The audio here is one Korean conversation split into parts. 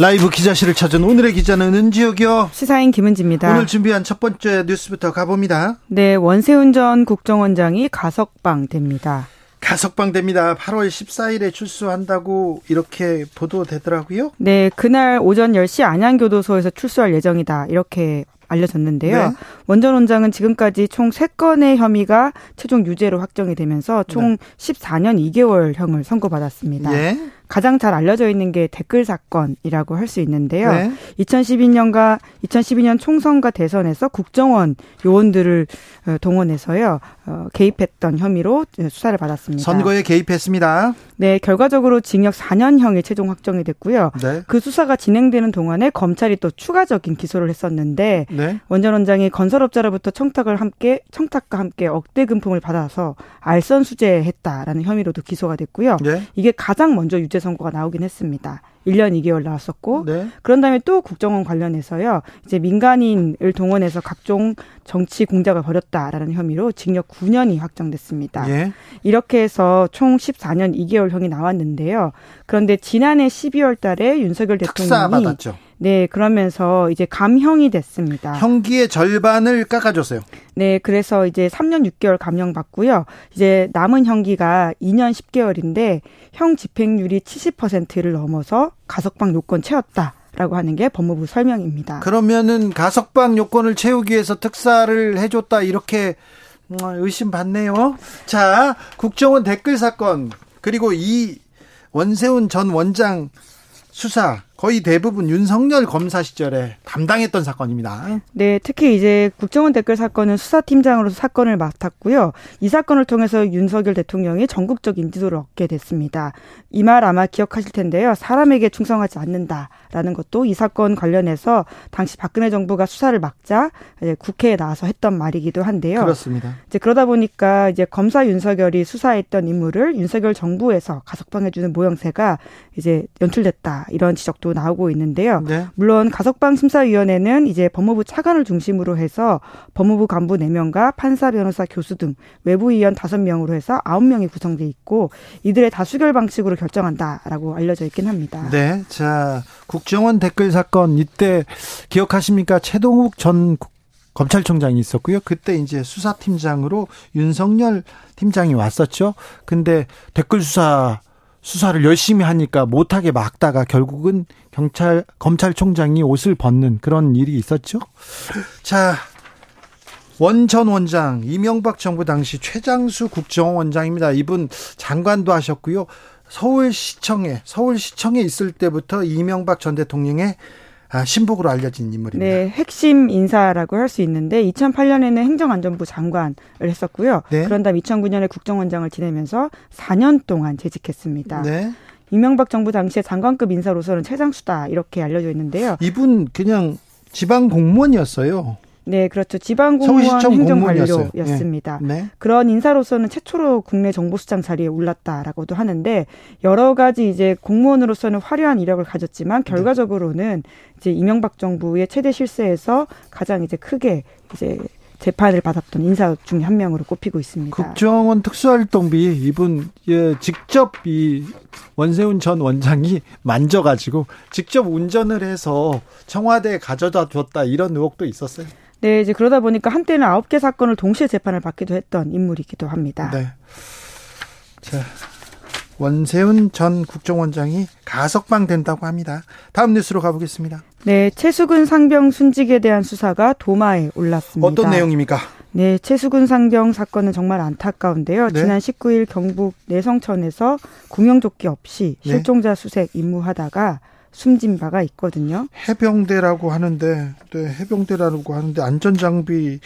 라이브 기자실을 찾은 오늘의 기자는 은지혁이요. 시사인 김은지입니다. 오늘 준비한 첫 번째 뉴스부터 가봅니다. 네, 원세훈 전 국정원장이 가석방 됩니다. 가석방 됩니다. 8월 14일에 출소한다고 이렇게 보도되더라고요. 네, 그날 오전 10시 안양교도소에서 출소할 예정이다. 이렇게 알려졌는데요. 네. 원전 원장은 지금까지 총 3건의 혐의가 최종 유죄로 확정이 되면서 총 네. 14년 2개월형을 선고받았습니다. 네. 가장 잘 알려져 있는 게 댓글 사건이라고 할 수 있는데요. 네. 2012년과 2012년 총선과 대선에서 국정원 요원들을 어, 동원해서요 어, 개입했던 혐의로 수사를 받았습니다. 선거에 개입했습니다. 네, 결과적으로 징역 4년형이 최종 확정이 됐고요. 네. 그 수사가 진행되는 동안에 검찰이 또 추가적인 기소를 했었는데 네. 원전 원장이 건설업자로부터 청탁을 함께 청탁과 함께 억대 금품을 받아서 알선 수재했다라는 혐의로도 기소가 됐고요. 네. 이게 가장 먼저 유죄 선고가 나오긴 했습니다. 1년 2개월 나왔었고 네. 그런 다음에 또 국정원 관련해서요. 이제 민간인을 동원해서 각종 정치 공작을 벌였다라는 혐의로 징역 9년이 확정됐습니다. 예. 이렇게 해서 총 14년 2개월형이 나왔는데요. 그런데 지난해 12월 달에 윤석열 대통령이 받았죠. 네, 그러면서 이제 감형이 됐습니다. 형기의 절반을 깎아줬어요. 네, 그래서 이제 3년 6개월 감형 받고요. 이제 남은 형기가 2년 10개월인데 형 집행률이 70%를 넘어서 가석방 요건 채웠다. 라고 하는 게 법무부 설명입니다. 그러면은 가석방 요건을 채우기 위해서 특사를 해줬다 이렇게 음, 의심받네요. 자, 국정원 댓글 사건 그리고 이 원세훈 전 원장 수사 거의 대부분 윤석열 검사 시절에 담당했던 사건입니다. 네, 특히 이제 국정원 댓글 사건은 수사팀장으로서 사건을 맡았고요. 이 사건을 통해서 윤석열 대통령이 전국적 인지도를 얻게 됐습니다. 이 말 아마 기억하실 텐데요. 사람에게 충성하지 않는다라는 것도 이 사건 관련해서 당시 박근혜 정부가 수사를 막자 국회에 나와서 했던 말이기도 한데요. 그렇습니다. 이제 그러다 보니까 이제 검사 윤석열이 수사했던 인물을 윤석열 정부에서 가석방해주는 모형새가 이제 연출됐다 이런 지적도 또 나오고 있는데요. 네. 물론 가석방 심사위원회는 이제 법무부 차관을 중심으로 해서 법무부 간부 4명과 판사, 변호사, 교수 등 외부 위원 5명으로 해서 9명이 구성돼 있고 이들의 다수결 방식으로 결정한다라고 알려져 있긴 합니다. 네. 자, 국정원 댓글 사건 이때 기억하십니까? 최동욱 전 검찰총장이 있었고요. 그때 이제 수사팀장으로 윤석열 팀장이 왔었죠. 근데 댓글 수사 수사를 열심히 하니까 못하게 막다가 결국은 경찰 검찰총장이 옷을 벗는 그런 일이 있었죠. 자, 원전 원장 이명박 정부 당시 최장수 국정원장입니다. 이분 장관도 하셨고요. 서울시청에 서울시청에 있을 때부터 이명박 전 대통령의 아, 신복으로 알려진 인물입니다. 네, 핵심 인사라고 할 수 있는데 2008년에는 행정안전부 장관을 했었고요. 네. 그런 다음 2009년에 국정원장을 지내면서 4년 동안 재직했습니다. 네. 이명박 정부 당시에 장관급 인사로서는 최장수다 이렇게 알려져 있는데요. 이분 그냥 지방 공무원이었어요. 네, 그렇죠. 지방공무원 행정관료였습니다. 네. 네. 그런 인사로서는 최초로 국내 정보수장 자리에 올랐다라고도 하는데 여러 가지 이제 공무원으로서는 화려한 이력을 가졌지만 결과적으로는 이제 이명박 정부의 최대 실세에서 가장 이제 크게 이제 재판을 받았던 인사 중에 한 명으로 꼽히고 있습니다. 국정원 특수활동비 이분 예, 직접 이 원세훈 전 원장이 만져가지고 직접 운전을 해서 청와대에 가져다 줬다 이런 의혹도 있었어요. 네, 이제 그러다 보니까 한때는 아홉 개 사건을 동시에 재판을 받기도 했던 인물이기도 합니다. 네. 자, 원세훈 전 국정원장이 가석방 된다고 합니다. 다음 뉴스로 가보겠습니다. 네, 최수근 상병 순직에 대한 수사가 도마에 올랐습니다. 어떤 내용입니까? 네, 최수근 상병 사건은 정말 안타까운데요. 네. 지난 19일 경북 내성천에서 구명조끼 없이 네. 실종자 수색 임무하다가 숨진 바가 있거든요. 해병대라고 하는데, 네, 해병대라고 하는데 안전장비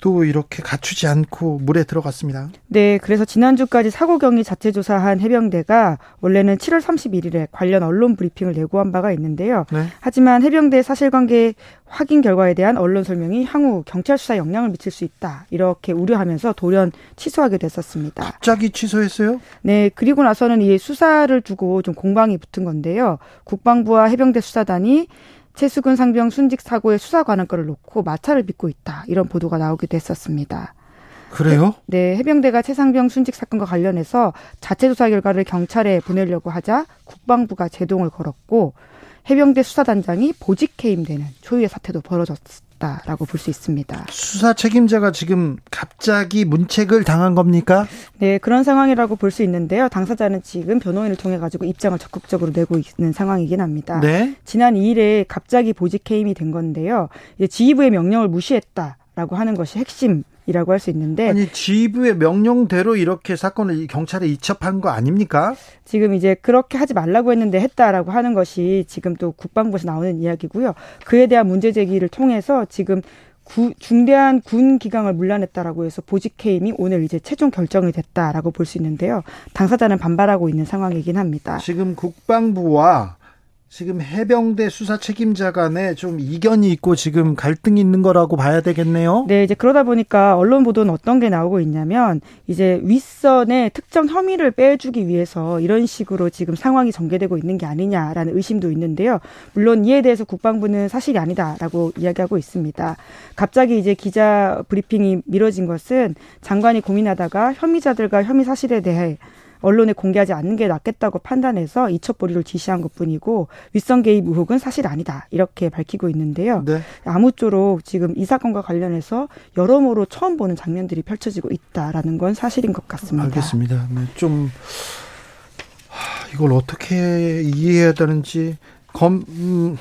계획도 이렇게 갖추지 않고 물에 들어갔습니다. 네, 그래서 지난주까지 사고 경위 자체 조사한 해병대가 원래는 7월 31일에 관련 언론 브리핑을 내고한 바가 있는데요. 네. 하지만 해병대 사실관계 확인 결과에 대한 언론 설명이 향후 경찰 수사에 영향을 미칠 수 있다. 이렇게 우려하면서 돌연 취소하게 됐었습니다. 갑자기 취소했어요? 네, 그리고 나서는 이 수사를 두고 좀 공방이 붙은 건데요. 국방부와 해병대 수사단이 최수근 상병 순직 사고의 수사 관할권을 놓고 마찰을 빚고 있다. 이런 보도가 나오기도 했었습니다. 그래요? 네, 해병대가 최상병 순직 사건과 관련해서 자체 조사 결과를 경찰에 보내려고 하자 국방부가 제동을 걸었고 해병대 수사단장이 보직 해임되는 초유의 사태도 벌어졌 다라고 볼 수 있습니다. 수사 책임자가 지금 갑자기 문책을 당한 겁니까? 네, 그런 상황이라고 볼 수 있는데요. 당사자는 지금 변호인을 통해 가지고 입장을 적극적으로 내고 있는 상황이긴 합니다. 네? 지난 2일에 갑자기 보직 해임이 된 건데요. 지휘부의 명령을 무시했다 라고 하는 것이 핵심 이라고 할 수 있는데 아니 지휘부의 명령대로 이렇게 사건을 경찰에 이첩한 거 아닙니까? 지금 이제 그렇게 하지 말라고 했는데 했다라고 하는 것이 지금 또 국방부에서 나오는 이야기고요. 그에 대한 문제 제기를 통해서 지금 구, 중대한 군 기강을 물러냈다라고 해서 보직 해임이 오늘 이제 최종 결정이 됐다라고 볼 수 있는데요. 당사자는 반발하고 있는 상황이긴 합니다. 지금 국방부와 지금 해병대 수사 책임자 간에 좀 이견이 있고 지금 갈등이 있는 거라고 봐야 되겠네요. 네, 이제 그러다 보니까 언론 보도는 어떤 게 나오고 있냐면 이제 윗선에 특정 혐의를 빼주기 위해서 이런 식으로 지금 상황이 전개되고 있는 게 아니냐라는 의심도 있는데요. 물론 이에 대해서 국방부는 사실이 아니다라고 이야기하고 있습니다. 갑자기 이제 기자 브리핑이 미뤄진 것은 장관이 고민하다가 혐의자들과 혐의 사실에 대해 언론에 공개하지 않는 게 낫겠다고 판단해서 이첩보리를 지시한 것뿐이고 윗선 개입 의혹은 사실 아니다 이렇게 밝히고 있는데요. 네. 아무쪼록 지금 이 사건과 관련해서 여러모로 처음 보는 장면들이 펼쳐지고 있다라는 건 사실인 것 같습니다. 알겠습니다. 네, 좀 이걸 어떻게 이해해야 되는지 검 음,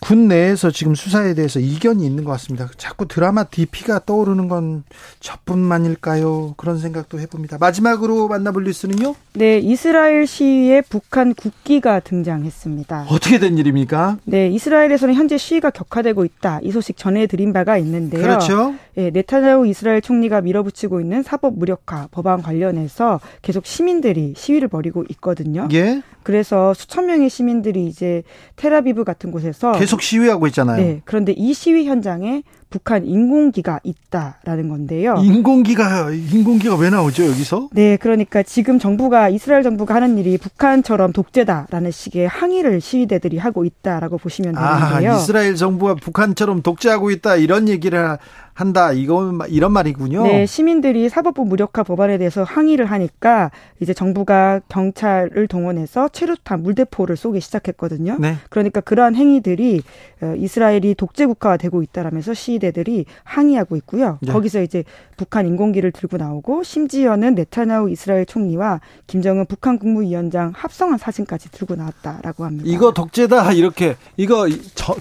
군 내에서 지금 수사에 대해서 이견이 있는 것 같습니다. 자꾸 드라마 DP가 떠오르는 건 저뿐만일까요? 그런 생각도 해봅니다. 마지막으로 만나볼 뉴스는요? 네, 이스라엘 시위에 북한 국기가 등장했습니다. 어떻게 된 일입니까? 네, 이스라엘에서는 현재 시위가 격화되고 있다. 이 소식 전해드린 바가 있는데요. 그렇죠. 네, 네타냐후 이스라엘 총리가 밀어붙이고 있는 사법 무력화 법안 관련해서 계속 시민들이 시위를 벌이고 있거든요. 예. 그래서 수천 명의 시민들이 이제 테라비브 같은 곳에서 계속 시위하고 있잖아요. 네. 그런데 이 시위 현장에 북한 인공기가 있다라는 건데요. 인공기가 인공기가 왜 나오죠 여기서? 네, 그러니까 지금 정부가 이스라엘 정부가 하는 일이 북한처럼 독재다라는 식의 항의를 시위대들이 하고 있다라고 보시면 되는데요. 아, 이스라엘 정부가 북한처럼 독재하고 있다 이런 얘기를 한다 이건 이런 말이군요. 네, 시민들이 사법부 무력화 법안에 대해서 항의를 하니까 이제 정부가 경찰을 동원해서 최루탄 물대포를 쏘기 시작했거든요. 네. 그러니까 그러한 행위들이 어, 이스라엘이 독재 국가가 되고 있다라면서 시위대들이 항의하고 있고요. 네. 거기서 이제 북한 인공기를 들고 나오고 심지어는 네타냐후 이스라엘 총리와 김정은 북한 국무위원장 합성한 사진까지 들고 나왔다라고 합니다. 이거 독재다 이렇게 이거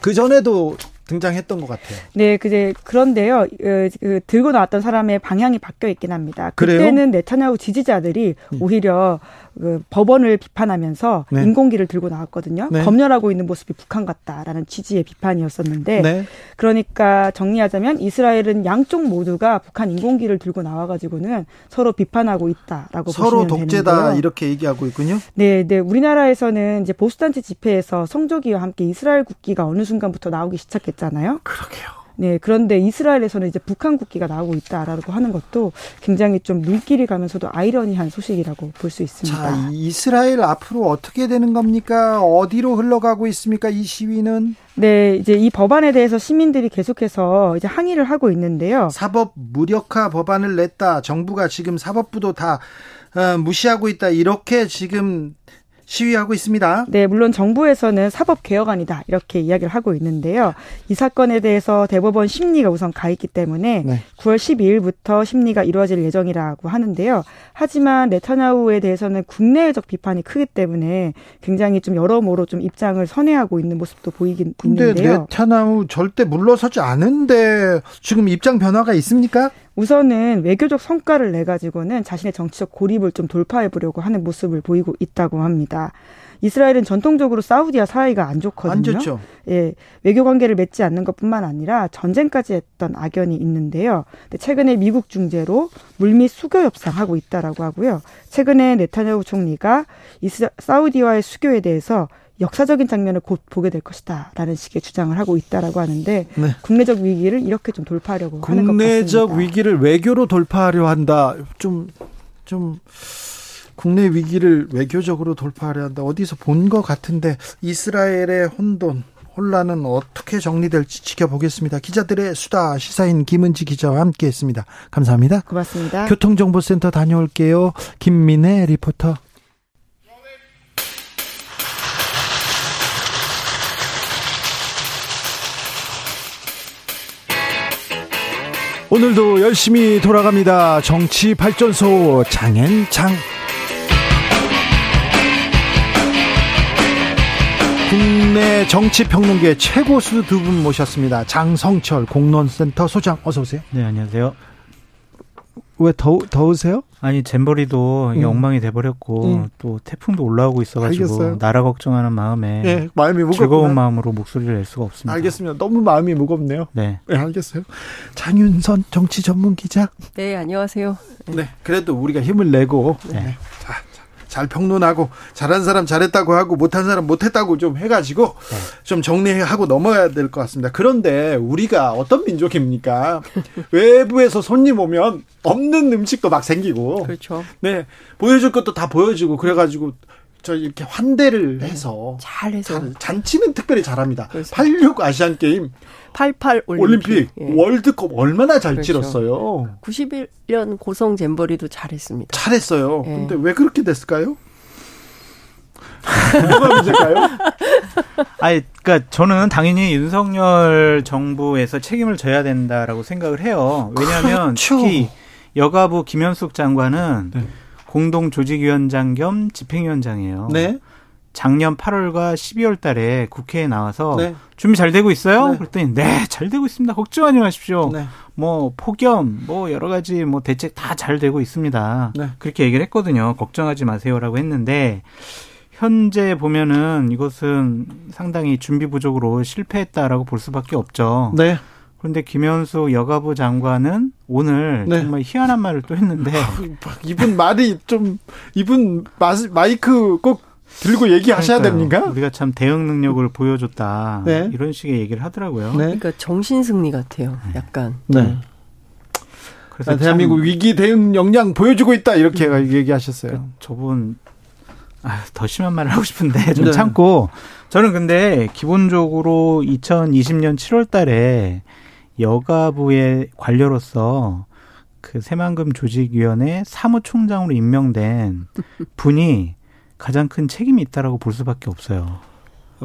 그 전에도 등장했던 것 같아요. 네, 그제 그런데요. 그, 그, 들고 나왔던 사람의 방향이 바뀌어 있긴 합니다. 그때는 그래요? 네타냐후 지지자들이 음. 오히려 그 법원을 비판하면서 네. 인공기를 들고 나왔거든요. 네. 검열하고 있는 모습이 북한 같다라는 취지의 비판이었었는데 네. 그러니까 정리하자면 이스라엘은 양쪽 모두가 북한 인공기를 들고 나와가지고는 서로 비판하고 있다라고 서로 독재다 되는데요. 이렇게 얘기하고 있군요. 네, 네. 우리나라에서는 이제 보수단체 집회에서 성조기와 함께 이스라엘 국기가 어느 순간부터 나오기 시작했 잖아요. 그러게요. 네, 그런데 이스라엘에서는 이제 북한 국기가 나오고 있다라고 하는 것도 굉장히 좀 눈길이 가면서도 아이러니한 소식이라고 볼 수 있습니다. 자, 이스라엘 앞으로 어떻게 되는 겁니까? 어디로 흘러가고 있습니까? 이 시위는? 네, 이제 이 법안에 대해서 시민들이 계속해서 이제 항의를 하고 있는데요. 사법 무력화 법안을 냈다. 정부가 지금 사법부도 다 어, 무시하고 있다. 이렇게 지금 시위하고 있습니다. 네, 물론 정부에서는 사법 개혁안이다 이렇게 이야기를 하고 있는데요. 이 사건에 대해서 대법원 심리가 우선 가 있기 때문에 네. 9월 12일부터 심리가 이루어질 예정이라고 하는데요. 하지만 네타냐후에 대해서는 국내적 비판이 크기 때문에 굉장히 좀 여러모로 좀 입장을 선회하고 있는 모습도 보이긴 근데 있는데요. 네타냐후 절대 물러서지 않은데 지금 입장 변화가 있습니까? 우선은 외교적 성과를 내 가지고는 자신의 정치적 고립을 좀 돌파해 보려고 하는 모습을 보이고 있다고 합니다. 이스라엘은 전통적으로 사우디와 사이가 안 좋거든요. 안 좋죠. 예, 외교 관계를 맺지 않는 것뿐만 아니라 전쟁까지 했던 악연이 있는데요. 최근에 미국 중재로 물밑 수교 협상하고 있다라고 하고요. 최근에 네타냐후 총리가 이스 사우디와의 수교에 대해서 역사적인 장면을 곧 보게 될 것이다라는 식의 주장을 하고 있다라고 하는데 네. 국내적 위기를 이렇게 좀 돌파하려고 하는 것 같습니다. 국내적 위기를 외교로 돌파하려 한다. 좀좀 좀 국내 위기를 외교적으로 돌파하려 한다. 어디서 본 것 같은데 이스라엘의 혼돈, 혼란은 어떻게 정리될지 지켜보겠습니다. 기자들의 수다 시사인 김은지 기자와 함께했습니다. 감사합니다. 고맙습니다. 교통정보센터 다녀올게요. 김민혜 리포터. 오늘도 열심히 돌아갑니다. 정치 발전소 장앤장. 국내 정치 평론계 최고 수 두 분 모셨습니다. 장성철 공론센터 소장 어서 오세요. 네 안녕하세요. 왜 더, 더우세요? 아니 잼버리도 음. 엉망이 돼버렸고 음. 또 태풍도 올라오고 있어가지고 알겠어요. 나라 걱정하는 마음에 네, 마음이 무겁 즐거운 마음으로 목소리를 낼 수가 없습니다. 알겠습니다. 너무 마음이 무겁네요. 네, 네 알겠어요. 장윤선 정치 전문 기자. 네 안녕하세요. 네 그래도 우리가 힘을 내고 네. 네. 자, 잘 평론하고 잘한 사람 잘했다고 하고 못한 사람 못했다고 좀 해가지고 네. 좀 정리하고 넘어야 될 것 같습니다. 그런데 우리가 어떤 민족입니까? 외부에서 손님 오면 없는 음식도 막 생기고, 그렇죠. 네 보여줄 것도 다 보여주고 그래가지고 저 이렇게 환대를 해서 잘해서 잔치는 특별히 잘합니다. 86 아시안 게임 88 올림픽, 올림픽 예. 월드컵 얼마나 잘 그렇죠. 치렀어요. 91년 고성 잼버리도 잘했습니다. 잘했어요. 예. 근데 왜 그렇게 됐을까요? 뭐가 문제일까요? 아니, 그러니까 저는 당연히 윤석열 정부에서 책임을 져야 된다라고 생각을 해요. 왜냐하면 그렇죠. 특히 여가부 김현숙 장관은 네. 공동 조직위원장 겸 집행위원장이에요. 네. 작년 8월과 12월 달에 국회에 나와서 네. 준비 잘 되고 있어요? 네. 그랬더니 네, 잘 되고 있습니다. 걱정하지 마십시오. 네. 뭐 폭염, 뭐 여러 가지 뭐 대책 다 잘 되고 있습니다. 네. 그렇게 얘기를 했거든요. 걱정하지 마세요라고 했는데 현재 보면은 이것은 상당히 준비 부족으로 실패했다라고 볼 수밖에 없죠. 네. 그런데 김현수 여가부 장관은 오늘 네. 정말 희한한 말을 또 했는데 아, 이분 말이 좀 이분 마이크 꼭 들고 얘기하셔야 그러니까요. 됩니까? 우리가 참 대응 능력을 보여줬다 네. 이런 식의 얘기를 하더라고요. 네. 그러니까 정신 승리 같아요. 약간. 네. 네. 그래서 아, 대한민국 위기 대응 역량 보여주고 있다 이렇게 음. 얘기하셨어요. 그러니까 저분 아, 더 심한 말을 하고 싶은데 좀 네. 참고 저는 근데 기본적으로 2020년 7월 달에 여가부의 관료로서 그 새만금 조직위원회 사무총장으로 임명된 분이 가장 큰 책임이 있다라고 볼 수밖에 없어요.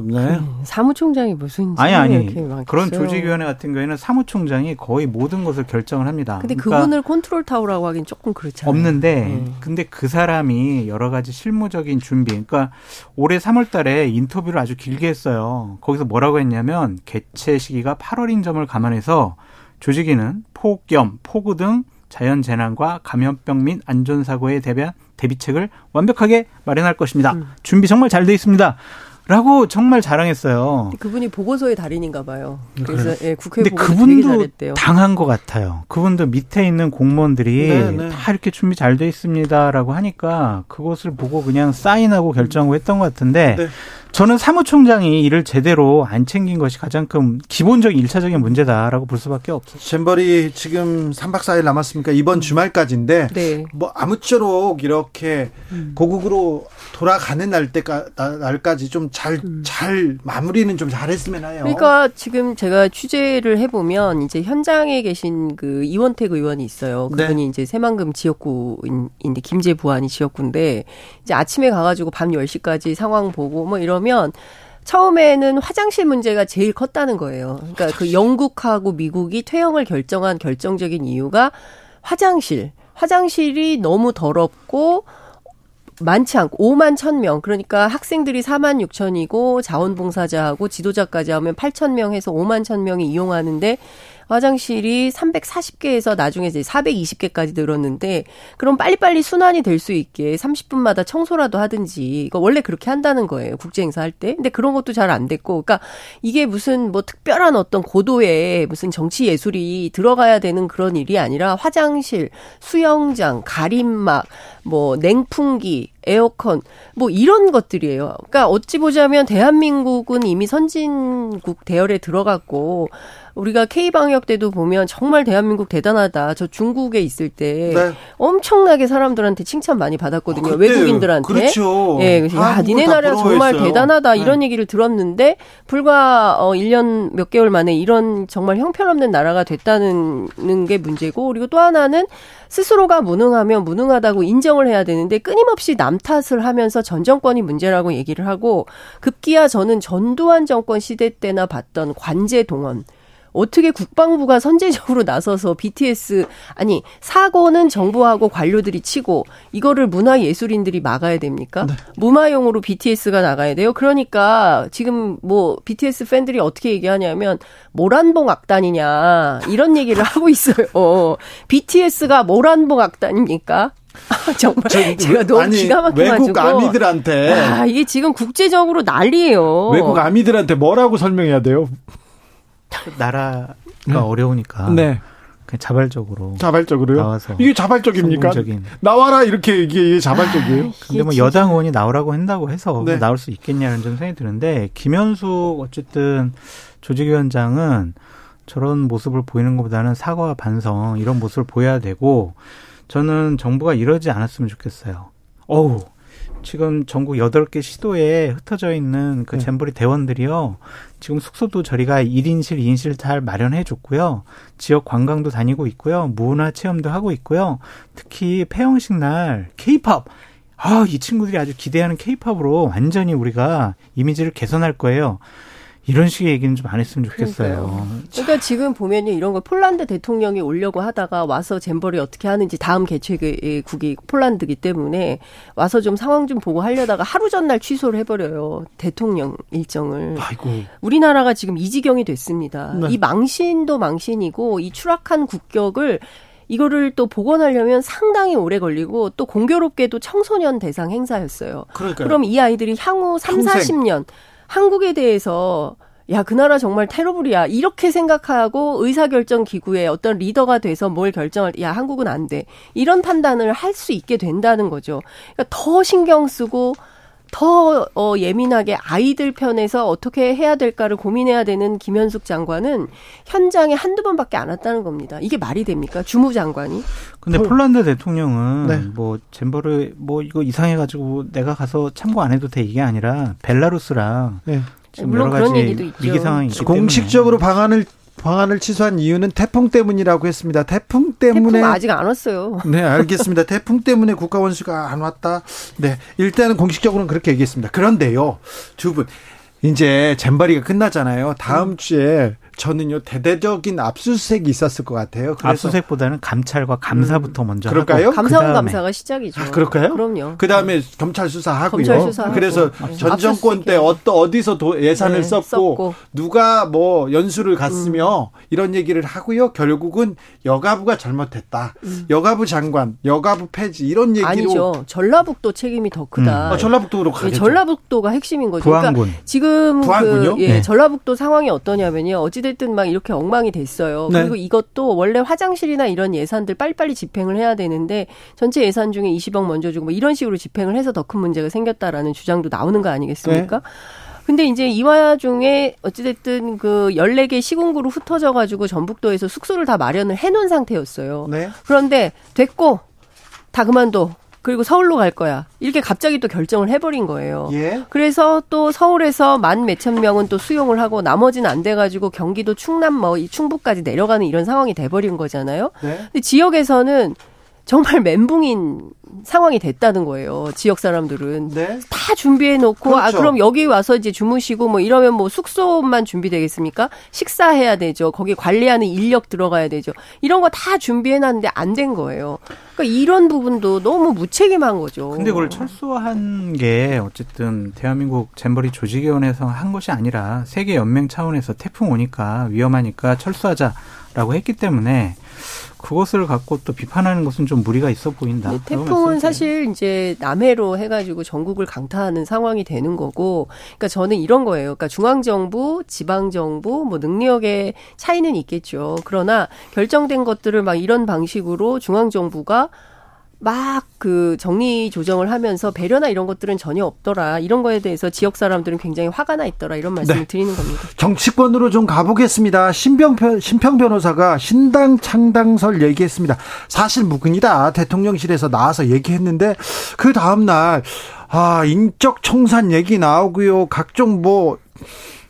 없나요? 그 사무총장이 무슨 아니 아니 그런 조직위원회 같은 경우에는 사무총장이 거의 모든 것을 결정을 합니다. 근데 그러니까 그분을 컨트롤 타워라고 하긴 조금 그렇잖아요. 없는데 네. 근데 그 사람이 여러 가지 실무적인 준비, 그러니까 올해 3월달에 인터뷰를 아주 길게 했어요. 거기서 뭐라고 했냐면 개최 시기가 8월인 점을 감안해서 조직위는 폭염, 폭우 등 자연 재난과 감염병 및 안전 사고에 대비한 대비책을 완벽하게 마련할 것입니다. 음. 준비 정말 잘 돼 있습니다. 라고 정말 자랑했어요. 그분이 보고서의 달인인가 봐요. 그래서 예, 국회 근데 그분도 당한 것 같아요. 그분도 밑에 있는 공무원들이 네, 네. 다 이렇게 준비 잘 돼 있습니다라고 하니까 그것을 보고 그냥 사인하고 결정하고 했던 것 같은데 네. 저는 사무총장이 이를 제대로 안 챙긴 것이 가장 큰 기본적인 일차적인 문제다라고 볼 수밖에 없어요. 잼버리 지금 3박 4일 남았습니까? 이번 음. 주말까지인데 네. 뭐 아무쪼록 이렇게 음. 고국으로 돌아가는 날 때까 날까지 좀 잘잘 음. 잘 마무리는 좀 잘했으면 해요. 그러니까 지금 제가 취재를 해 보면 이제 현장에 계신 그 이원택 의원이 있어요. 네. 그분이 네. 이제 새만금 지역구인데 김제 부안이 지역구인데 이제 아침에 가 가지고 밤 10시까지 상황 보고 뭐 이런 그러면 처음에는 화장실 문제가 제일 컸다는 거예요. 그러니까 그 영국하고 미국이 퇴영을 결정한 결정적인 이유가 화장실. 화장실이 너무 더럽고 많지 않고 5만 1000명. 그러니까 학생들이 4만 6천이고 자원봉사자하고 지도자까지 하면 8천 명 해서 5만 1000명이 이용하는데 화장실이 340개에서 나중에 이제 420개까지 늘었는데 그럼 빨리빨리 순환이 될 수 있게 30분마다 청소라도 하든지 이거 원래 그렇게 한다는 거예요. 국제 행사할 때. 근데 그런 것도 잘 안 됐고 그러니까 이게 무슨 뭐 특별한 어떤 고도의 무슨 정치 예술이 들어가야 되는 그런 일이 아니라 화장실, 수영장, 가림막, 뭐 냉풍기, 에어컨 뭐 이런 것들이에요. 그러니까 어찌 보자면 대한민국은 이미 선진국 대열에 들어갔고 우리가 K 방역 때도 보면 정말 대한민국 대단하다. 저 중국에 있을 때 네. 엄청나게 사람들한테 칭찬 많이 받았거든요. 아, 외국인들한테. 그렇죠. 예, 그래서 야, 니네 나라 정말 대단하다 네. 이런 얘기를 들었는데 불과 어 1년 몇 개월 만에 이런 정말 형편없는 나라가 됐다는 게 문제고 그리고 또 하나는 스스로가 무능하면 무능하다고 인정을 해야 되는데 끊임없이 남 탓을 하면서 전 정권이 문제라고 얘기를 하고 급기야 저는 전두환 정권 시대 때나 봤던 관제 동원 어떻게 국방부가 선제적으로 나서서 BTS 아니 사고는 정부하고 관료들이 치고 이거를 문화 예술인들이 막아야 됩니까? 네. 무마용으로 BTS가 나가야 돼요. 그러니까 지금 뭐 BTS 팬들이 어떻게 얘기하냐면 모란봉 악단이냐 이런 얘기를 하고 있어요. 어, BTS가 모란봉 악단입니까? 정말 제가 너무 아니, 기가 막혀가지고 외국 아미들한테 아, 이게 지금 국제적으로 난리예요. 외국 아미들한테 뭐라고 설명해야 돼요? 나라가 네. 어려우니까. 네. 그냥 자발적으로. 자발적으로요? 나와서. 이게 자발적입니까? 성공적인. 나와라 이렇게 이게 자발적이에요? 아, 근데 뭐 여당 의원이 나오라고 한다고 해서 네. 나올 수 있겠냐는 좀 생각이 드는데 김현숙 어쨌든 조직위원장은 저런 모습을 보이는 것보다는 사과와 반성 이런 모습을 보여야 되고 저는 정부가 이러지 않았으면 좋겠어요. 어우 지금 전국 여덟 개 시도에 흩어져 있는 그 네. 잼버리 대원들이요. 지금 숙소도 저희가 1인실, 2인실 잘 마련해 줬고요. 지역 관광도 다니고 있고요. 문화 체험도 하고 있고요. 특히 폐영식 날 케이팝 아, 이 친구들이 아주 기대하는 케이팝으로 완전히 우리가 이미지를 개선할 거예요. 이런 식의 얘기는 좀 안 했으면 좋겠어요. 그러니까요. 그러니까 지금 보면요, 이런 걸 폴란드 대통령이 오려고 하다가 와서 잼버리 어떻게 하는지 다음 개최국이 폴란드기 때문에 와서 좀 상황 좀 보고 하려다가 하루 전날 취소를 해버려요. 대통령 일정을. 아이고. 우리나라가 지금 이 지경이 됐습니다. 네. 이 망신도 망신이고 이 추락한 국격을 이거를 또 복원하려면 상당히 오래 걸리고 또 공교롭게도 청소년 대상 행사였어요. 그러니까요. 그럼 이 아이들이 향후 3, 평생. 40년 한국에 대해서 야, 그 나라 정말 테러블이야. 이렇게 생각하고 의사결정 기구의 어떤 리더가 돼서 뭘 결정할, 야, 한국은 안 돼. 이런 판단을 할 수 있게 된다는 거죠. 그러니까 더 신경 쓰고 더 어, 예민하게 아이들 편에서 어떻게 해야 될까를 고민해야 되는 김현숙 장관은 현장에 한두 번밖에 안 왔다는 겁니다. 이게 말이 됩니까? 주무 장관이? 근데 폴... 란드 대통령은 네. 뭐 잼버를 뭐 이거 이상해 가지고 내가 가서 참고 안 해도 돼 이게 아니라 벨라루스랑 네. 지금 물론 여러 가지 위기 상황이 있기 공식적으로 방안을 방안을 취소한 이유는 태풍 때문이라고 했습니다. 태풍 때문에 태풍 아직 안 왔어요. 네, 알겠습니다. 태풍 때문에 국가 원수가 안 왔다. 네, 일단은 공식적으로는 그렇게 얘기했습니다. 그런데요, 두 분. 이제 잼버리가 끝나잖아요. 다음 음. 주에 저는요 대대적인 압수수색이 있었을 것 같아요. 압수수색보다는 감찰과 감사부터 음. 먼저 그럴까요? 감사원 감사가 시작이죠. 아, 그럴까요? 그럼요. 그 다음에 검찰 수사하고요. 검찰 수사 그래서 전 정권 때 어떠 어디서 도, 예산을 네, 썼고, 썼고, 누가 뭐 연수를 갔으며 음. 이런 얘기를 하고요. 결국은 여가부가 잘못했다. 음. 여가부 장관, 여가부 폐지 이런 얘기로 아니죠. 전라북도 책임이 더 크다. 음. 어, 전라북도로 가죠. 예, 전라북도가 핵심인 거죠. 부안군. 그러니까 지금 부안군요? 그 예, 네. 전라북도 상황이 어떠냐면요. 어찌 됐든 막 이렇게 엉망이 됐어요. 네. 그리고 이것도 원래 화장실이나 이런 예산들 빨리빨리 집행을 해야 되는데 전체 예산 중에 20억 먼저 주고 뭐 이런 식으로 집행을 해서 더 큰 문제가 생겼다라는 주장도 나오는 거 아니겠습니까? 네. 근데 이제 이 와중에 어찌됐든 그 14개 시군구로 흩어져 가지고 전북도에서 숙소를 다 마련을 해 놓은 상태였어요. 네. 그런데 됐고 다 그만둬. 그리고 서울로 갈 거야. 이렇게 갑자기 또 결정을 해버린 거예요. 예? 그래서 또 서울에서 만 몇천 명은 또 수용을 하고 나머지는 안 돼가지고 경기도 충남 뭐 충북까지 내려가는 이런 상황이 돼버린 거잖아요. 네? 근데 지역에서는 정말 멘붕인 상황이 됐다는 거예요. 지역 사람들은 네? 다 준비해 놓고 아, 그렇죠. 아 그럼 여기 와서 이제 주무시고 뭐 이러면 뭐 숙소만 준비되겠습니까? 식사해야 되죠. 거기 관리하는 인력 들어가야 되죠. 이런 거 다 준비해 놨는데 안 된 거예요. 그러니까 이런 부분도 너무 무책임한 거죠. 근데 그걸 철수한 게 어쨌든 대한민국 잼버리 조직위원회에서 한 것이 아니라 세계 연맹 차원에서 태풍 오니까 위험하니까 철수하자. 라고 했기 때문에 그것을 갖고 또 비판하는 것은 좀 무리가 있어 보인다. 네, 태풍은 사실 이제 남해로 해가지고 전국을 강타하는 상황이 되는 거고, 그러니까 저는 이런 거예요. 그러니까 중앙 정부, 지방 정부, 뭐 능력의 차이는 있겠죠. 그러나 결정된 것들을 막 이런 방식으로 중앙 정부가 막 그 정리 조정을 하면서 배려나 이런 것들은 전혀 없더라. 이런 거에 대해서 지역 사람들은 굉장히 화가 나 있더라. 이런 말씀을 네. 드리는 겁니다. 정치권으로 좀 가보겠습니다. 신병, 신평 변호사가 신당 창당설 얘기했습니다. 사실 무근이다. 대통령실에서 나와서 얘기했는데 그 다음날 아, 인적 청산 얘기 나오고요. 각종 뭐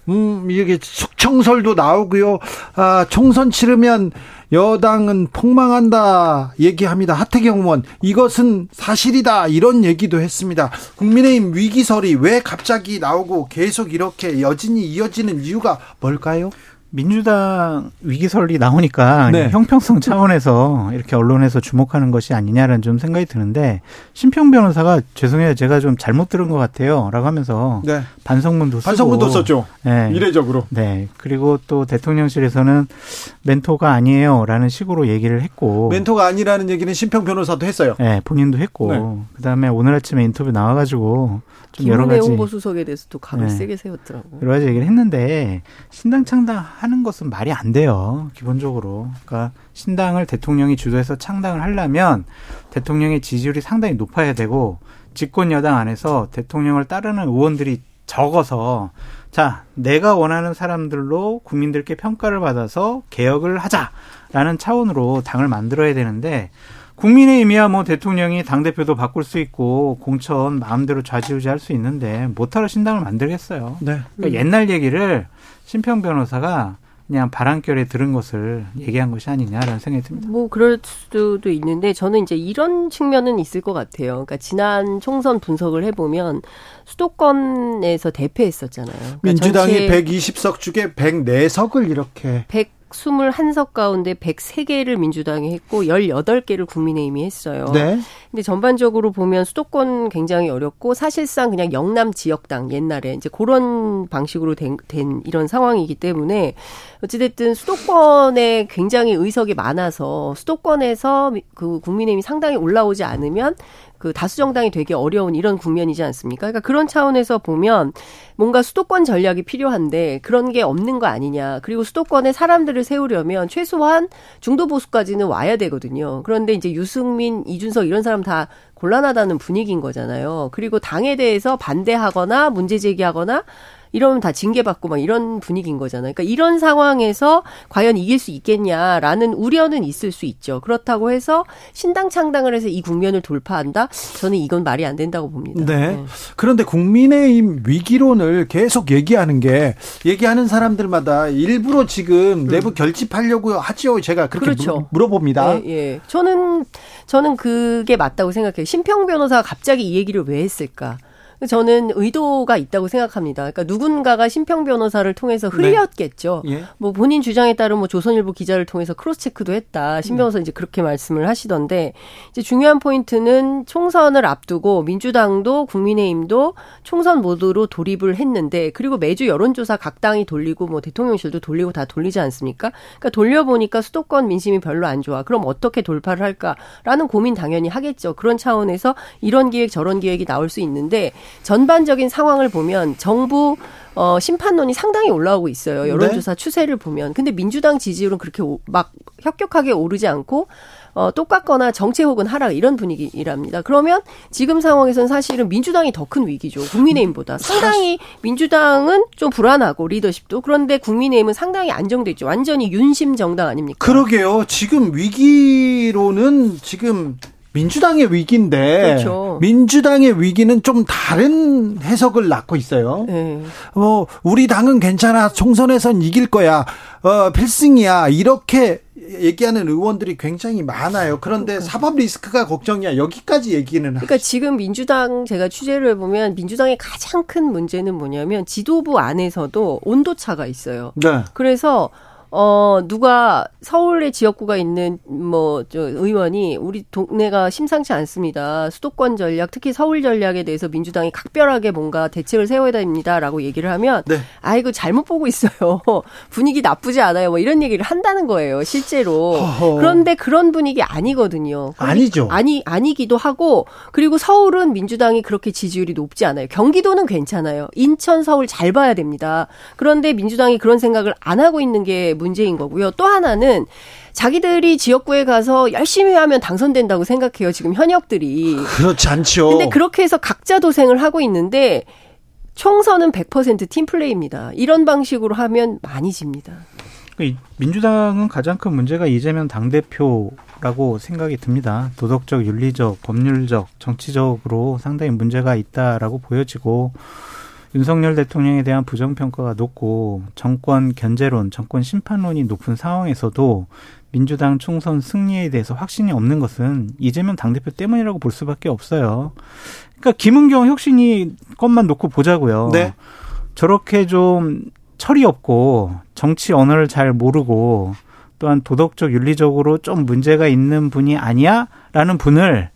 음, 이게 숙청설도 나오고요. 아, 총선 치르면 여당은 폭망한다 얘기합니다. 하태경 의원 이것은 사실이다 이런 얘기도 했습니다. 국민의힘 위기설이 왜 갑자기 나오고 계속 이렇게 여진이 이어지는 이유가 뭘까요? 민주당 위기설이 나오니까 네. 형평성 차원에서 이렇게 언론에서 주목하는 것이 아니냐라는 좀 생각이 드는데 신평 변호사가 죄송해요 제가 좀 잘못 들은 것 같아요라고 하면서 네. 반성문도 쓰고 반성문도 썼죠. 네. 이례적으로. 네 그리고 또 대통령실에서는 멘토가 아니에요라는 식으로 얘기를 했고 멘토가 아니라는 얘기는 신평 변호사도 했어요. 네 본인도 했고 네. 그다음에 오늘 아침에 인터뷰 나와가지고 좀 여러 가지 홍보수석에 대해서도 각을 네. 세게 세웠더라고. 여러 가지 얘기를 했는데 신당 창당하는 것은 말이 안 돼요. 기본적으로. 그러니까 신당을 대통령이 주도해서 창당을 하려면 대통령의 지지율이 상당히 높아야 되고 집권 여당 안에서 대통령을 따르는 의원들이 적어서 자 내가 원하는 사람들로 국민들께 평가를 받아서 개혁을 하자라는 차원으로 당을 만들어야 되는데 국민의힘이야 뭐 대통령이 당대표도 바꿀 수 있고 공천 마음대로 좌지우지 할 수 있는데 못하러 신당을 만들겠어요. 네. 그러니까 옛날 얘기를 신평 변호사가 그냥 바람결에 들은 것을 얘기한 것이 아니냐라는 생각이 듭니다. 뭐 그럴 수도 있는데 저는 이제 이런 측면은 있을 것 같아요. 그러니까 지난 총선 분석을 해보면 수도권에서 대패했었잖아요. 그러니까 민주당이 120석 중에 104석을 이렇게 100 121석 가운데 103개를 민주당이 했고 18개를 국민의힘이 했어요. 네. 근데 전반적으로 보면 수도권 굉장히 어렵고 사실상 그냥 영남 지역당 옛날에 이제 그런 방식으로 된, 된 이런 상황이기 때문에 어찌됐든 수도권에 굉장히 의석이 많아서 수도권에서 그 국민의힘이 상당히 올라오지 않으면 그 다수 정당이 되기 어려운 이런 국면이지 않습니까? 그러니까 그런 차원에서 보면 뭔가 수도권 전략이 필요한데 그런 게 없는 거 아니냐. 그리고 수도권에 사람들을 세우려면 최소한 중도 보수까지는 와야 되거든요. 그런데 이제 유승민, 이준석 이런 사람 다 곤란하다는 분위기인 거잖아요. 그리고 당에 대해서 반대하거나 문제 제기하거나 이러면 다 징계받고 막 이런 분위기인 거잖아요. 그러니까 이런 상황에서 과연 이길 수 있겠냐라는 우려는 있을 수 있죠. 그렇다고 해서 신당 창당을 해서 이 국면을 돌파한다? 저는 이건 말이 안 된다고 봅니다. 네. 네. 그런데 국민의힘 위기론을 계속 얘기하는 게 얘기하는 사람들마다 일부러 지금 음. 내부 결집하려고 하지요. 제가 그렇게 그렇죠. 물 어봅니다. 예, 예. 저는 저는 그게 맞다고 생각해요. 심평 변호사가 갑자기 이 얘기를 왜 했을까? 저는 의도가 있다고 생각합니다. 그러니까 누군가가 심평 변호사를 통해서 네. 흘렸겠죠. 네. 예. 뭐 본인 주장에 따른 뭐 조선일보 기자를 통해서 크로스 체크도 했다. 심 변호사 이제 그렇게 말씀을 하시던데 이제 중요한 포인트는 총선을 앞두고 민주당도 국민의힘도 총선 모드로 돌입을 했는데 그리고 매주 여론조사 각 당이 돌리고 뭐 대통령실도 돌리고 다 돌리지 않습니까? 그러니까 돌려보니까 수도권 민심이 별로 안 좋아. 그럼 어떻게 돌파를 할까라는 고민 당연히 하겠죠. 그런 차원에서 이런 기획 저런 기획이 나올 수 있는데 전반적인 상황을 보면 정부 어, 심판론이 상당히 올라오고 있어요. 여론조사 네? 추세를 보면. 근데 민주당 지지율은 그렇게 오, 막 혁격하게 오르지 않고 어, 똑같거나 정체 혹은 하락 이런 분위기랍니다. 그러면 지금 상황에서는 사실은 민주당이 더 큰 위기죠. 국민의힘보다. 상당히 민주당은 좀 불안하고 리더십도 그런데 국민의힘은 상당히 안정됐죠. 완전히 윤심 정당 아닙니까? 그러게요. 지금 위기로는 지금 민주당의 위기인데 그렇죠. 민주당의 위기는 좀 다른 해석을 낳고 있어요. 네. 뭐 우리 당은 괜찮아 총선에선 이길 거야. 어 필승이야. 이렇게 얘기하는 의원들이 굉장히 많아요. 그런데. 사법 리스크가 걱정이야. 여기까지 얘기는 그러니까 하시. 지금 민주당 제가 취재를 해보면 민주당의 가장 큰 문제는 뭐냐면 지도부 안에서도 온도 차가 있어요. 네. 그래서 어, 누가 서울의 지역구가 있는 뭐, 저, 의원이 우리 동네가 심상치 않습니다. 수도권 전략, 특히 서울 전략에 대해서 민주당이 각별하게 뭔가 대책을 세워야 됩니다 라고 얘기를 하면, 네. 아이고, 잘못 보고 있어요. 분위기 나쁘지 않아요. 뭐 이런 얘기를 한다는 거예요, 실제로. 허허. 그런데 그런 분위기 아니거든요. 아니죠. 아니, 아니기도 하고, 그리고 서울은 민주당이 그렇게 지지율이 높지 않아요. 경기도는 괜찮아요. 인천, 서울 잘 봐야 됩니다. 그런데 민주당이 그런 생각을 안 하고 있는 게 문제인 거고요. 또 하나는 자기들이 지역구에 가서 열심히 하면 당선된다고 생각해요. 지금 현역들이. 그렇지 않죠. 근데 그렇게 해서 각자 도생을 하고 있는데 총선은 100% 팀플레이입니다. 이런 방식으로 하면 많이 집니다. 그 민주당은 가장 큰 문제가 이재명 당대표라고 생각이 듭니다. 도덕적, 윤리적, 법률적, 정치적으로 상당히 문제가 있다라고 보여지고 윤석열 대통령에 대한 부정평가가 높고 정권 견제론, 정권 심판론이 높은 상황에서도 민주당 총선 승리에 대해서 확신이 없는 것은 이재명 당대표 때문이라고 볼 수밖에 없어요. 그러니까 김은경 혁신이 것만 놓고 보자고요. 네. 저렇게 좀 철이 없고 정치 언어를 잘 모르고 또한 도덕적 윤리적으로 좀 문제가 있는 분이 아니야? 라는 분을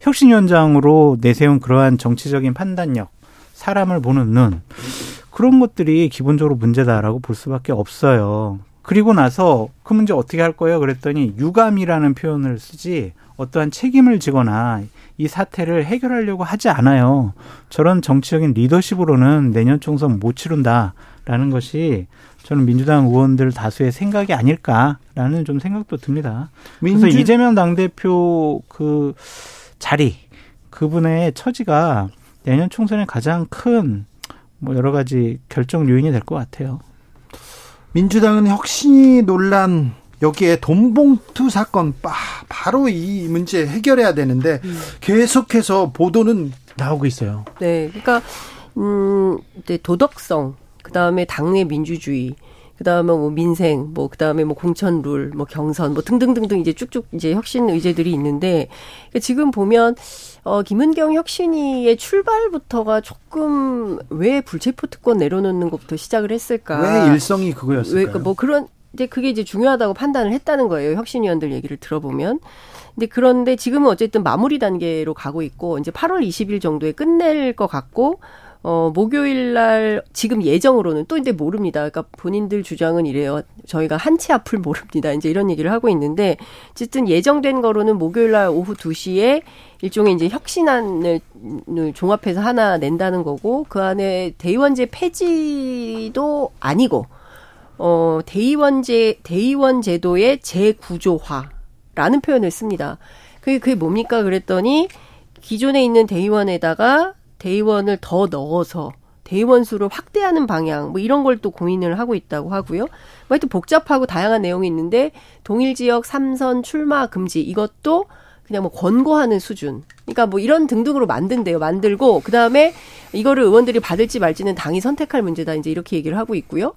혁신위원장으로 내세운 그러한 정치적인 판단력 사람을 보는 눈 그런 것들이 기본적으로 문제다라고 볼 수밖에 없어요. 그리고 나서 그 문제 어떻게 할 거예요? 그랬더니 유감이라는 표현을 쓰지 어떠한 책임을 지거나 이 사태를 해결하려고 하지 않아요. 저런 정치적인 리더십으로는 내년 총선 못 치른다라는 것이 저는 민주당 의원들 다수의 생각이 아닐까라는 좀 생각도 듭니다. 민주... 그래서 이재명 당대표 그 자리 그분의 처지가 내년 총선에 가장 큰 뭐 여러 가지 결정 요인이 될 것 같아요. 민주당은 혁신이 논란 여기에 돈봉투 사건 바 로 이 문제 해결해야 되는데 음. 계속해서 보도는 나오고 있어요. 네, 그러니까 음, 도덕성, 그 다음에 당내 민주주의, 그다음에 뭐 민생, 뭐 그다음에 뭐 공천 룰, 뭐 경선, 뭐 등등등등 이제 쭉쭉 이제 혁신 의제들이 있는데 그러니까 지금 보면 어 김은경 혁신위의 출발부터가 조금 왜 불체포 특권 내려놓는 것부터 시작을 했을까? 왜 일성이 그거였을까요? 왜, 그러니까 뭐 그런 이제 그게 이제 중요하다고 판단을 했다는 거예요. 혁신위원들 얘기를 들어보면. 근데 그런데 지금은 어쨌든 마무리 단계로 가고 있고 이제 8월 20일 정도에 끝낼 것 같고 어, 목요일 날 지금 예정으로는 또 이제 모릅니다. 그러니까 본인들 주장은 이래요. 저희가 한치 앞을 모릅니다. 이제 이런 얘기를 하고 있는데 어쨌든 예정된 거로는 목요일 날 오후 2시에 일종의 이제 혁신안을 종합해서 하나 낸다는 거고 그 안에 대의원제 폐지도 아니고 어, 대의원제 대의원 제도의 재구조화라는 표현을 씁니다. 그게 그게 뭡니까 그랬더니 기존에 있는 대의원에다가 대의원을 더 넣어서 대의원 수를 확대하는 방향 뭐 이런 걸 또 고민을 하고 있다고 하고요. 뭐 하여튼 복잡하고 다양한 내용이 있는데 동일 지역 삼선 출마 금지 이것도 그냥 뭐 권고하는 수준. 그러니까 뭐 이런 등등으로 만든대요. 만들고 그다음에 이거를 의원들이 받을지 말지는 당이 선택할 문제다. 이제 이렇게 얘기를 하고 있고요.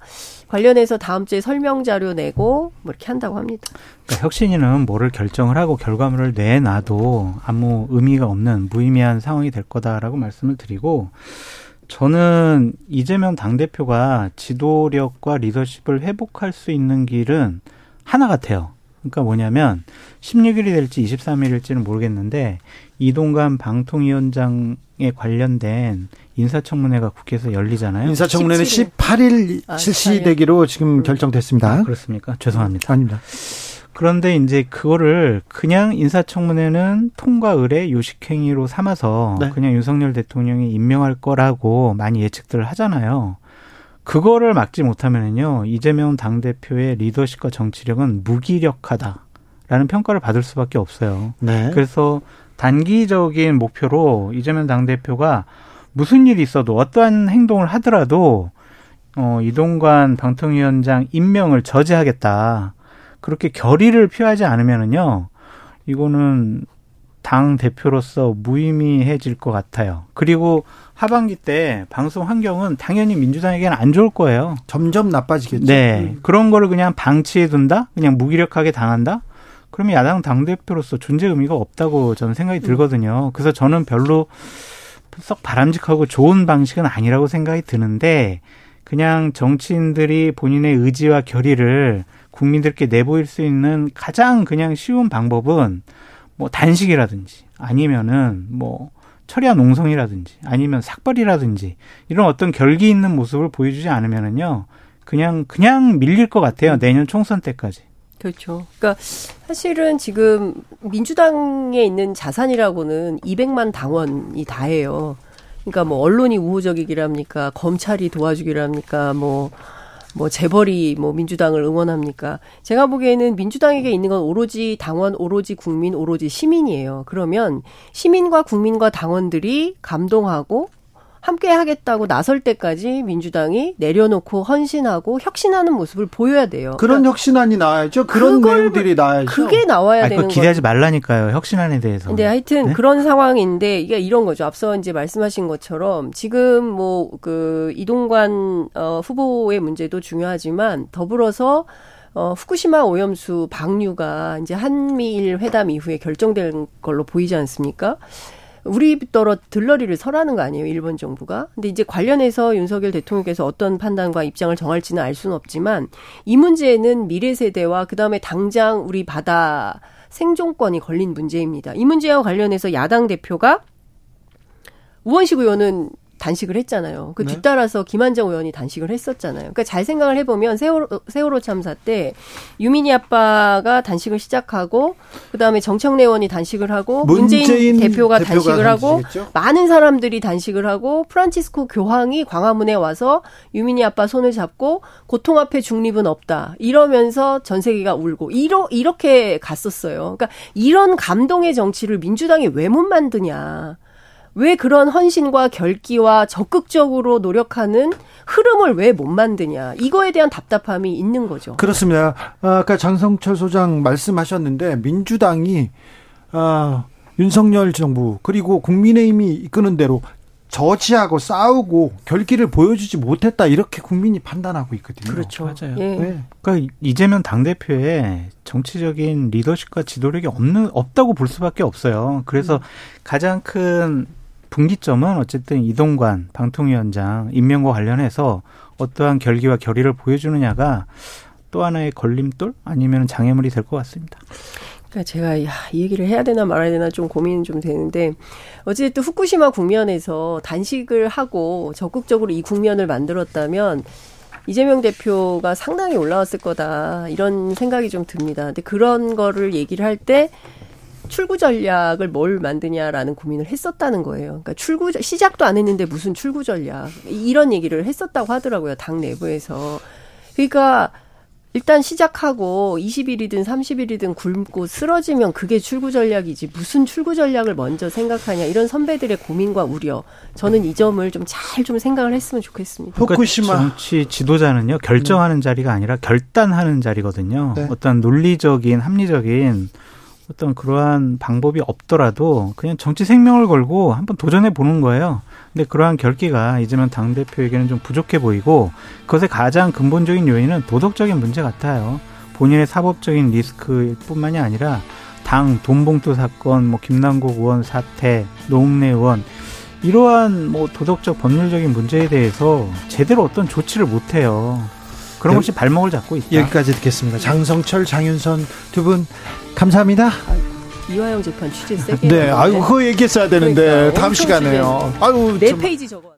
관련해서 다음 주에 설명 자료 내고 뭐 이렇게 한다고 합니다. 그러니까 혁신위는 뭐를 결정을 하고 결과물을 내놔도 아무 의미가 없는 무의미한 상황이 될 거다라고 말씀을 드리고 저는 이재명 당대표가 지도력과 리더십을 회복할 수 있는 길은 하나 같아요. 그러니까 뭐냐면 16일이 될지 23일일지는 모르겠는데 이동관 방통위원장에 관련된 인사청문회가 국회에서 열리잖아요. 인사청문회는 17일. 18일 아, 실시되기로 지금 음. 결정됐습니다. 아, 그렇습니까? 죄송합니다. 아닙니다. 그런데 이제 그거를 그냥 인사청문회는 통과 의뢰 요식행위로 삼아서 네. 그냥 윤석열 대통령이 임명할 거라고 많이 예측들을 하잖아요. 그거를 막지 못하면은요 이재명 당 대표의 리더십과 정치력은 무기력하다라는 평가를 받을 수밖에 없어요. 네. 그래서 단기적인 목표로 이재명 당 대표가 무슨 일이 있어도 어떠한 행동을 하더라도 어 이동관 방통위원장 임명을 저지하겠다. 그렇게 결의를 표하지 않으면은요 이거는 당 대표로서 무의미해질 것 같아요. 그리고 하반기 때 방송 환경은 당연히 민주당에게는 안 좋을 거예요. 점점 나빠지겠죠. 네. 음. 그런 거를 그냥 방치해 둔다? 그냥 무기력하게 당한다? 그러면 야당 당대표로서 존재 의미가 없다고 저는 생각이 들거든요. 그래서 저는 별로 썩 바람직하고 좋은 방식은 아니라고 생각이 드는데 그냥 정치인들이 본인의 의지와 결의를 국민들께 내보일 수 있는 가장 그냥 쉬운 방법은 뭐 단식이라든지 아니면은 뭐 철야 농성이라든지 아니면 삭발이라든지 이런 어떤 결기 있는 모습을 보여주지 않으면은요 그냥 그냥 밀릴 것 같아요 내년 총선 때까지. 그렇죠. 그러니까 사실은 지금 민주당에 있는 자산이라고는 200만 당원이 다예요. 그러니까 뭐 언론이 우호적이기랍니까, 검찰이 도와주기랍니까, 뭐 뭐 재벌이 뭐 민주당을 응원합니까? 제가 보기에는 민주당에게 있는 건 오로지 당원, 오로지 국민, 오로지 시민이에요. 그러면 시민과 국민과 당원들이 감동하고 함께 하겠다고 나설 때까지 민주당이 내려놓고 헌신하고 혁신하는 모습을 보여야 돼요. 그런 그러니까 혁신안이 나와야죠. 그런 내용들이 나와야죠. 그게 나와야 아니, 되는 기대하지 말라니까요. 혁신안에 대해서. 근데 하여튼 네? 그런 상황인데 이게 이런 거죠. 앞서 이제 말씀하신 것처럼 지금 뭐 그 이동관 어, 후보의 문제도 중요하지만 더불어서 어, 후쿠시마 오염수 방류가 이제 한미일 회담 이후에 결정된 걸로 보이지 않습니까? 우리더러 들러리를 설하는 거 아니에요, 일본 정부가. 근데 이제 관련해서 윤석열 대통령께서 어떤 판단과 입장을 정할지는 알 수는 없지만 이 문제는 미래 세대와 그다음에 당장 우리 바다 생존권이 걸린 문제입니다. 이 문제와 관련해서 야당 대표가 우원식 의원은 단식을 했잖아요. 그 네. 뒤따라서 김한정 의원이 단식을 했었잖아요. 그러니까 잘 생각을 해보면 세월호, 세월호 참사 때 유민희 아빠가 단식을 시작하고 그다음에 정청래 의원이 단식을 하고 문재인, 문재인 대표가, 대표가, 단식을 하고 많은 사람들이 단식을 하고 프란치스코 교황이 광화문에 와서 유민희 아빠 손을 잡고 고통 앞에 중립은 없다 이러면서 전 세계가 울고 이러 이렇게 갔었어요. 그러니까 이런 감동의 정치를 민주당이 왜 못 만드냐. 왜 그런 헌신과 결기와 적극적으로 노력하는 흐름을 왜 못 만드냐 이거에 대한 답답함이 있는 거죠. 그렇습니다. 아까 장성철 소장 말씀하셨는데 민주당이 아, 윤석열 정부 그리고 국민의힘이 이끄는 대로 저지하고 싸우고 결기를 보여주지 못했다 이렇게 국민이 판단하고 있거든요. 그렇죠. 맞아요. 예. 네. 그러니까 이재명 당 대표의 정치적인 리더십과 지도력이 없는 없다고 볼 수밖에 없어요. 그래서 음. 가장 큰 분기점은 어쨌든 이동관 방통위원장 임명과 관련해서 어떠한 결기와 결의를 보여주느냐가 또 하나의 걸림돌 아니면 장애물이 될 것 같습니다. 그러니까 제가 야, 이 얘기를 해야 되나 말아야 되나 좀 고민이 좀 되는데 어쨌든 후쿠시마 국면에서 단식을 하고 적극적으로 이 국면을 만들었다면 이재명 대표가 상당히 올라왔을 거다 이런 생각이 좀 듭니다. 근데 그런 거를 얘기를 할 때 출구 전략을 뭘 만드냐라는 고민을 했었다는 거예요. 그러니까 출구 시작도 안 했는데 무슨 출구 전략 이런 얘기를 했었다고 하더라고요. 당 내부에서. 그러니까 일단 시작하고 20일이든 30일이든 굶고 쓰러지면 그게 출구 전략이지 무슨 출구 전략을 먼저 생각하냐 이런 선배들의 고민과 우려 저는 이 점을 좀 잘좀 좀 생각을 했으면 좋겠습니다. 그러니까 후쿠시마 정치 지도자는요 결정하는 자리가 아니라 결단하는 자리거든요. 네. 어떤 논리적인 합리적인 어떤 그러한 방법이 없더라도 그냥 정치 생명을 걸고 한번 도전해 보는 거예요. 근데 그러한 결기가 이재명 당대표에게는 좀 부족해 보이고 그것의 가장 근본적인 요인은 도덕적인 문제 같아요. 본인의 사법적인 리스크일 뿐만이 아니라 당 돈봉투 사건, 뭐 김남국 의원 사태, 노웅래 의원 이러한 뭐 도덕적 법률적인 문제에 대해서 제대로 어떤 조치를 못 해요. 그런 것이 발목을 잡고 있다. 여기까지 듣겠습니다. 장성철, 장윤선 두 분 감사합니다. 이화영 재판 취재 세게. 네, 아유 그거 얘기했어야 되는데 그러니까, 다음 시간에요. 아유 네 페이지 적어.